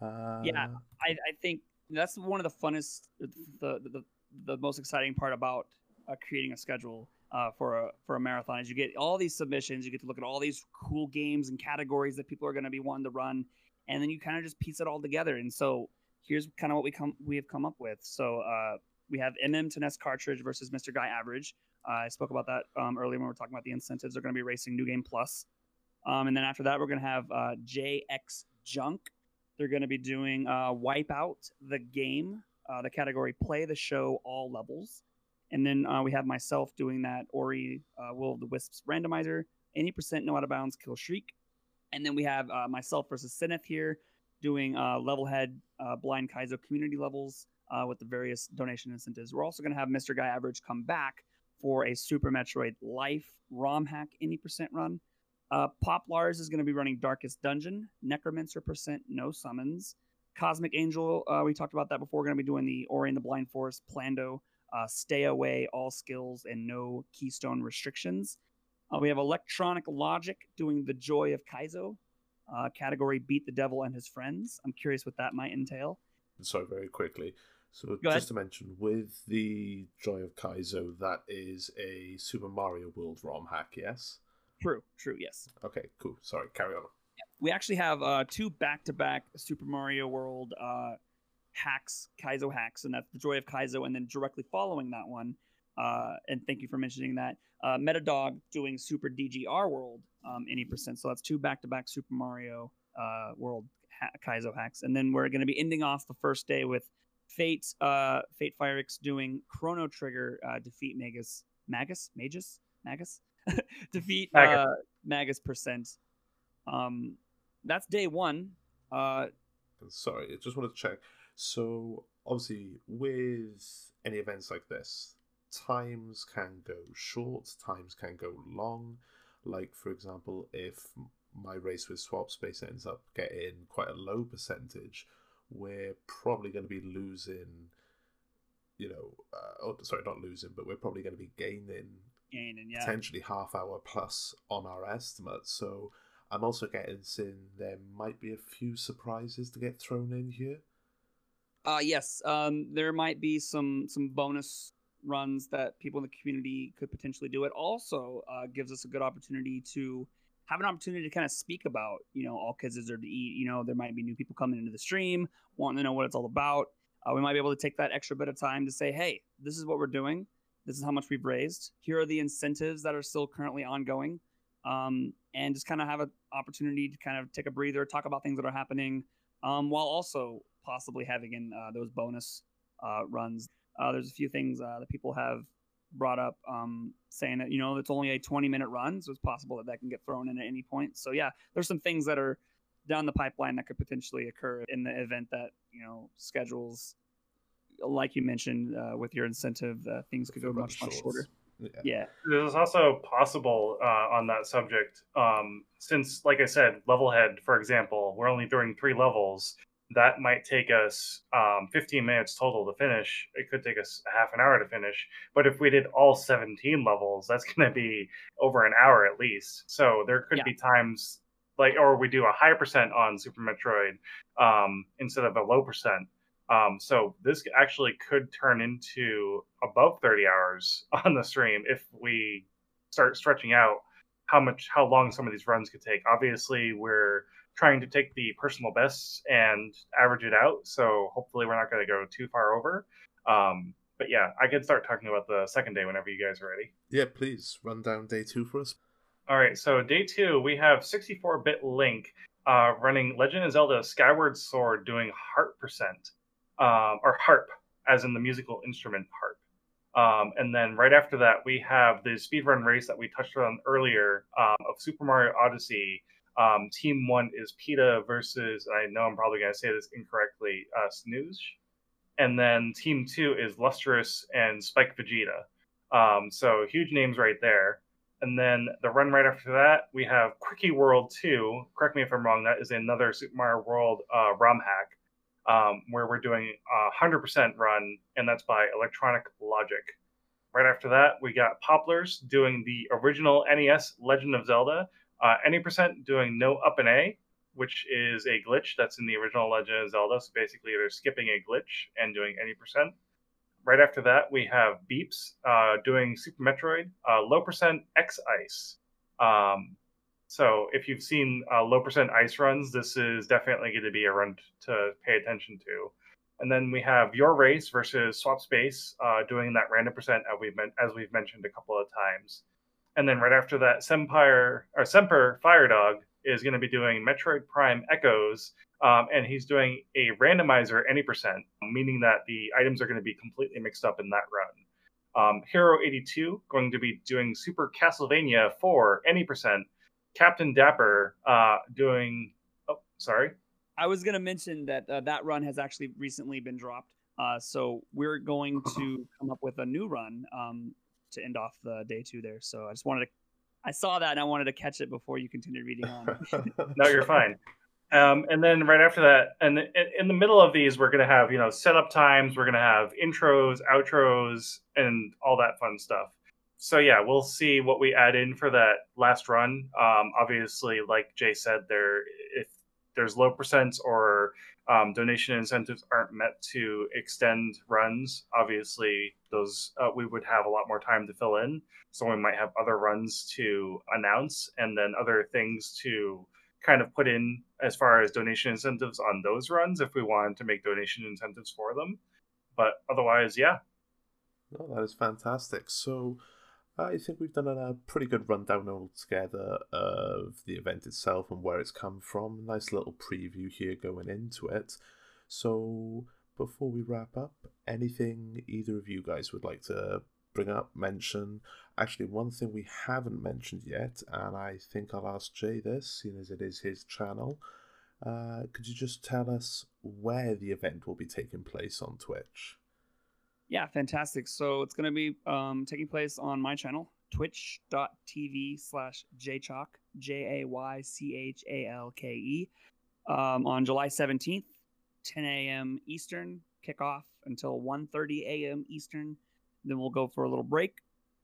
Uh, Yeah. I, I think that's one of the funnest, the the, the most exciting part about uh, creating a schedule uh, for a for a marathon is you get all these submissions, you get to look at all these cool games and categories that people are going to be wanting to run, and then you kind of just piece it all together. And so here's kind of what we come we have come up with. So uh, we have MM Nest cartridge versus Mr. Guy average. Uh, I spoke about that um, earlier when we were talking about the incentives. They're going to be racing New Game Plus. Um, and then after that, we're going to have uh, JX Junk they're going to be doing uh, Wipeout the game, uh, the category Play the Show All Levels. And then uh, we have myself doing that Ori uh, Will of the Wisps randomizer, any percent no out of bounds kill shriek. And then we have uh, myself versus Cinaeth here doing uh, Levelhead uh, blind Kaizo community levels with the various donation incentives. We're also going to have Mr. Guy Average come back for a Super Metroid Life ROM hack any percent run. Uh, Pop Lars is going to be running Darkest Dungeon, Necromancer percent, no summons. Cosmic Angel, uh, we talked about that before. We're going to be doing the Ori and the Blind Forest, Plando, uh, Stay Away, all skills, and no keystone restrictions. Uh, we have Electronic Logic doing the Joy of Kaizo, uh, category Beat the Devil and His Friends. I'm curious what that might entail. sorry, very quickly. So just to mention, with the Joy of Kaizo, that is a Super Mario World ROM hack, yes? True, true, yes. Okay, cool. Sorry, carry on. we actually have uh, two back-to-back Super Mario World uh, hacks, Kaizo hacks, and that's the Joy of Kaizo, and then directly following that one, uh, and thank you for mentioning that, uh, Metadog doing Super DGR World um, any percent. So that's two back-to-back Super Mario uh, World ha- Kaizo hacks, and then we're going to be ending off the first day with Fate, uh, Fate Firex doing Chrono Trigger uh, defeat Magus, Magus, Magus, Magus, defeat Magus. uh, Magus percent. Um, that's day one. Uh, Sorry, I just wanted to check. So, obviously, with any events like this, times can go short, times can go long. Like, for example, if my race with Swap Space ends up getting quite a low percentage, we're probably going to be losing, you know, uh, oh, sorry, not losing, but we're probably going to be gaining gaining, yeah. potentially half hour plus on our estimate. So I'm also getting in there might be a few surprises to get thrown in here. Uh, yes. Um, there might be some some bonus runs that people in the community could potentially do. It also uh, gives us a good opportunity to have an opportunity to kind of speak about, you know, all kids deserve to eat. You know, there might be new people coming into the stream wanting to know what it's all about. Uh, we might be able to take that extra bit of time to say, hey, this is what we're doing. This is how much we've raised. Here are the incentives that are still currently ongoing. Um, and just kind of have an opportunity to kind of take a breather, talk about things that are happening, um, while also possibly having in uh, those bonus uh, runs. Uh, there's a few things uh, that people have brought up um, saying that you know it's only a 20 minute run, so it's possible that that can get thrown in at any point. So yeah, there's some things that are down the pipeline that could potentially occur in the event that you know schedules, like you mentioned uh, with your incentive, uh, things could go much much shorter. Yeah. yeah. There's also possible uh, on that subject, um, since, like I said, Levelhead, for example, we're only doing three levels. That might take us um, 15 minutes total to finish. It could take us half an hour to finish. But if we did all 17 levels, that's going to be over an hour at least. So there could yeah. be times like, or we do a high percent on Super Metroid um, instead of a low percent um, so this actually could turn into above 30 hours on the stream if we start stretching out how much how long some of these runs could take. Obviously, we're trying to take the personal bests and average it out, so hopefully we're not going to go too far over. Um, but yeah, I could start talking about the second day whenever you guys are ready. Yeah, please run down day two for us. All right, so day two we have 64-bit Link uh, running Legend of Zelda Skyward Sword doing heart percent um, or harp, as in the musical instrument harp. Um, and then right after that, we have the speedrun race that we touched on earlier um, of Super Mario Odyssey. Um, team one is PETA versus, I know I'm probably going to say this incorrectly, uh, Snooze. And then team two is Lustrous and Spike Vegeta. Um, so huge names right there. And then the run right after that, we have Quickie World 2. Correct me if I'm wrong, that is another Super Mario World uh, ROM hack um, where we're doing a 100% run, and that's by Electronic Logic. Right after that, we got Poplars doing the original NES Legend of Zelda. Uh, any percent doing no up and A, which is a glitch that's in the original Legend of Zelda. So basically, they're skipping a glitch and doing any percent. Right after that, we have Beeps uh, doing Super Metroid, uh, low percent X Ice. Um, so if you've seen uh, low percent ice runs, this is definitely going to be a run to pay attention to. And then we have your race versus Swap Space uh, doing that random percent as we've, as we've mentioned a couple of times. And then right after that, Sempire or Semperfire Dog is going to be doing Metroid Prime Echoes, um, and he's doing a randomizer any percent, meaning that the items are going to be completely mixed up in that run. Um, Hero 82 going to be doing Super Castlevania for any percent, Captain Dapper uh, doing. Oh, sorry. I was going to mention that uh, that run has actually recently been dropped. Uh, so we're going to come up with a new run um, to end off the day two there. So I just wanted to. I saw that and I wanted to catch it before you continued reading on. no, you're fine. Um, and then right after that, and in the middle of these, we're going to have you know setup times. We're going to have intros, outros, and all that fun stuff so yeah, we'll see what we add in for that last run. Um, obviously, like Jay said, there if there's low percents or um, donation incentives aren't met to extend runs, obviously those uh, we would have a lot more time to fill in. So we might have other runs to announce and then other things to kind of put in as far as donation incentives on those runs if we wanted to make donation incentives for them. But otherwise, yeah. Oh, that is fantastic. So I think we've done a pretty good rundown altogether of the event itself and where it's come from. Nice little preview here going into it. So, before we wrap up, anything either of you guys would like to bring up, mention? Actually, one thing we haven't mentioned yet, and I think I'll ask Jay this, seeing as it is his channel. Uh, could you just tell us where the event will be taking place on Twitch? Yeah, fantastic. So it's going to be um, taking place on my channel, twitch.tv slash jaychalke, J A Y C H A L K E, um, on July 17th, 10 a.m. Eastern, kickoff until 1.30 a.m. Eastern. Then we'll go for a little break,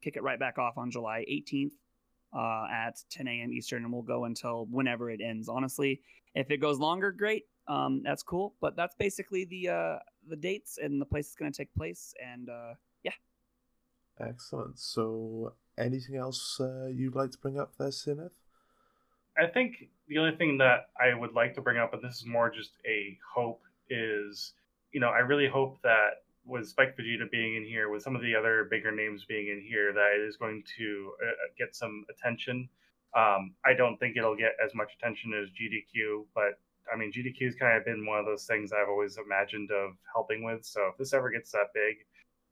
kick it right back off on July 18th uh, at 10 a.m. Eastern, and we'll go until whenever it ends. Honestly, if it goes longer, great. Um, that's cool. But that's basically the uh, the dates and the place it's going to take place. And uh, yeah. Excellent. So, anything else uh, you'd like to bring up there, Cinaeth? I think the only thing that I would like to bring up, and this is more just a hope, is you know I really hope that with Spike Vegeta being in here, with some of the other bigger names being in here, that it is going to uh, get some attention. Um, I don't think it'll get as much attention as GDQ, but I mean, GDQ's kind of been one of those things I've always imagined of helping with. So if this ever gets that big,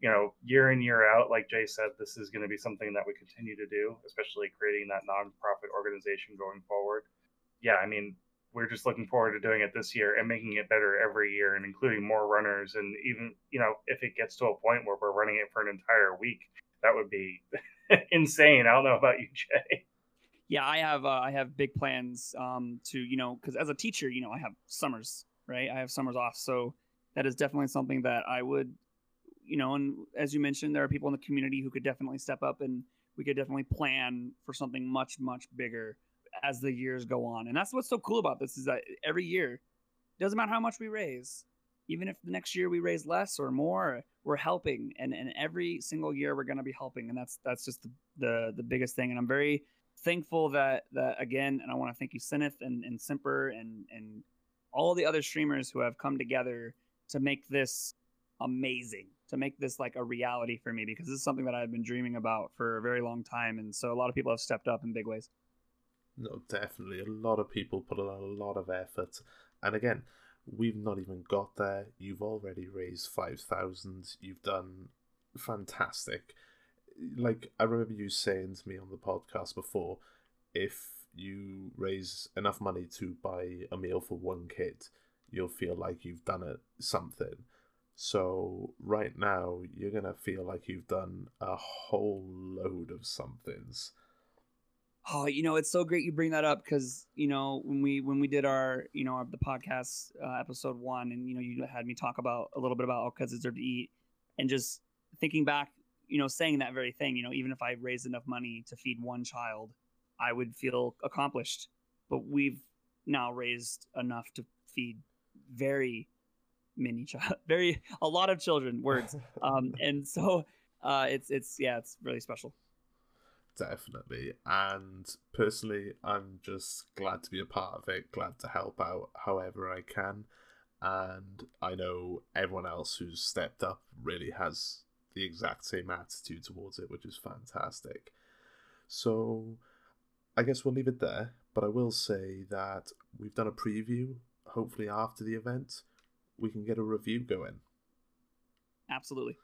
you know, year in year out, like Jay said, this is going to be something that we continue to do, especially creating that nonprofit organization going forward. Yeah, I mean, we're just looking forward to doing it this year and making it better every year and including more runners and even you know if it gets to a point where we're running it for an entire week that would be insane i don't know about you jay yeah i have uh, i have big plans um to you know because as a teacher you know i have summers right i have summers off so that is definitely something that i would you know and as you mentioned there are people in the community who could definitely step up and we could definitely plan for something much much bigger as the years go on. And that's what's so cool about this is that every year, doesn't matter how much we raise, even if the next year we raise less or more, we're helping. And and every single year we're gonna be helping. And that's that's just the the, the biggest thing. And I'm very thankful that that again, and I want to thank you, Cinaeth and, and Simper and and all the other streamers who have come together to make this amazing to make this like a reality for me because this is something that I've been dreaming about for a very long time and so a lot of people have stepped up in big ways. No, definitely. A lot of people put in a lot of effort. And again, we've not even got there. You've already raised 5,000. You've done fantastic. Like, I remember you saying to me on the podcast before if you raise enough money to buy a meal for one kid, you'll feel like you've done it something. So right now, you're gonna feel like you've done a whole load of somethings. Oh, you know, it's so great you bring that up because you know when we when we did our you know our, the podcast uh, episode one, and you know you had me talk about a little bit about all kids deserve to eat, and just thinking back, you know, saying that very thing, you know, even if I raised enough money to feed one child, I would feel accomplished. But we've now raised enough to feed very many child, very a lot of children. Words, um, and so uh, it's it's yeah, it's really special definitely. And personally, I'm just glad to be a part of it, glad to help out however I can. And I know everyone else who's stepped up really has the exact same attitude towards it, which is fantastic. So I guess we'll leave it there, but I will say that we've done a preview. Hopefully, after the event, we can get a review going. Absolutely.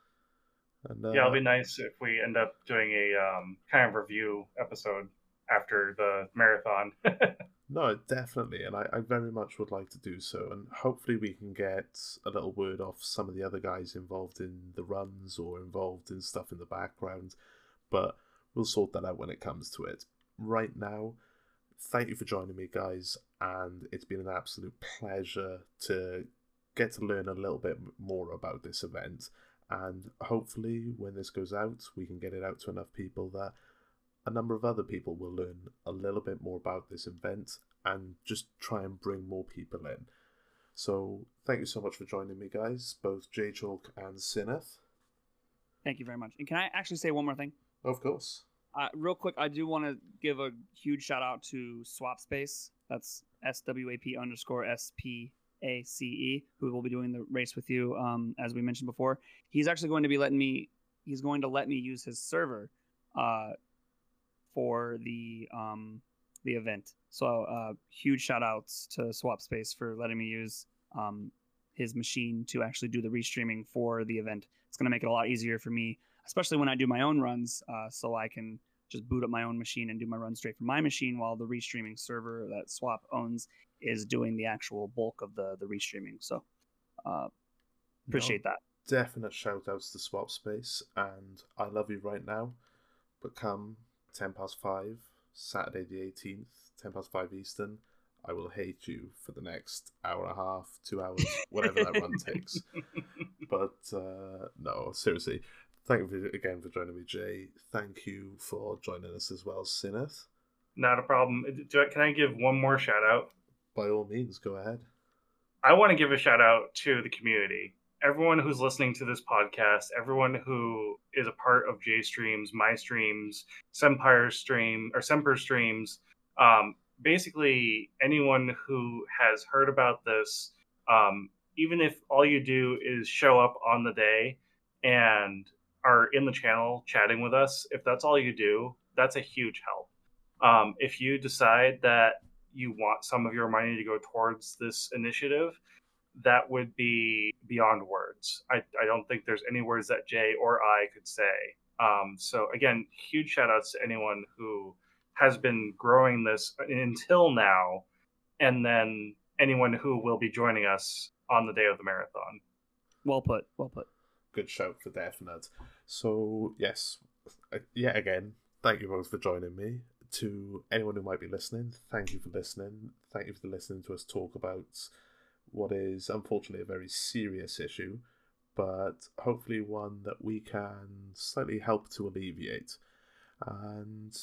And, uh, yeah, it'll be nice if we end up doing a um, kind of review episode after the marathon. no, definitely, and I, I very much would like to do so, and hopefully we can get a little word off some of the other guys involved in the runs or involved in stuff in the background, but we'll sort that out when it comes to it. Right now, thank you for joining me, guys, and it's been an absolute pleasure to get to learn a little bit more about this event and hopefully, when this goes out, we can get it out to enough people that a number of other people will learn a little bit more about this event and just try and bring more people in. So, thank you so much for joining me, guys, both J Chalk and Cinaeth. Thank you very much. And can I actually say one more thing? Of course. Uh, real quick, I do want to give a huge shout out to Swap Space. That's S W A P underscore S P a C E, who will be doing the race with you, um, as we mentioned before. He's actually going to be letting me. He's going to let me use his server uh, for the um, the event. So uh, huge shout outs to Swap Space for letting me use um, his machine to actually do the restreaming for the event. It's going to make it a lot easier for me, especially when I do my own runs, uh, so I can just boot up my own machine and do my run straight from my machine while the restreaming server that Swap owns is doing the actual bulk of the the restreaming. So uh, appreciate no, that. Definite shout outs to Swap Space and I love you right now. But come ten past five, Saturday the eighteenth, ten past five Eastern, I will hate you for the next hour and a half, two hours, whatever that run takes. But uh, no, seriously, thank you again for joining me, Jay. Thank you for joining us as well, Cinaeth. Not a problem. Can I give one more shout out? by all means, go ahead. I want to give a shout out to the community. Everyone who's listening to this podcast, everyone who is a part of J Streams, my streams, Sempire stream or Semper streams, um, basically anyone who has heard about this, um, even if all you do is show up on the day and are in the channel chatting with us, if that's all you do, that's a huge help. Um, if you decide that you want some of your money to go towards this initiative, that would be beyond words. I, I don't think there's any words that Jay or I could say. Um, so again, huge shout outs to anyone who has been growing this until now, and then anyone who will be joining us on the day of the marathon. Well put. Well put. Good shout for definite. So yes, uh, yet again, thank you both for joining me. To anyone who might be listening, thank you for listening. Thank you for listening to us talk about what is unfortunately a very serious issue, but hopefully one that we can slightly help to alleviate. And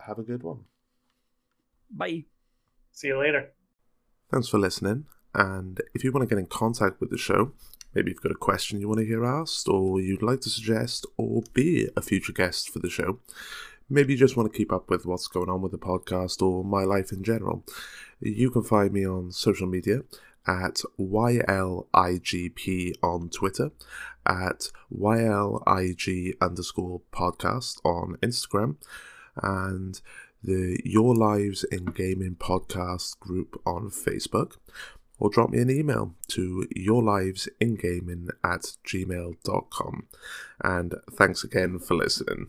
have a good one. Bye. See you later. Thanks for listening. And if you want to get in contact with the show, maybe you've got a question you want to hear asked, or you'd like to suggest or be a future guest for the show, maybe you just want to keep up with what's going on with the podcast or my life in general, you can find me on social media at YLIGP on Twitter, at YLIG underscore podcast on Instagram, and the Your Lives in Gaming podcast group on Facebook, or drop me an email to yourlivesingaming at gmail.com. And thanks again for listening.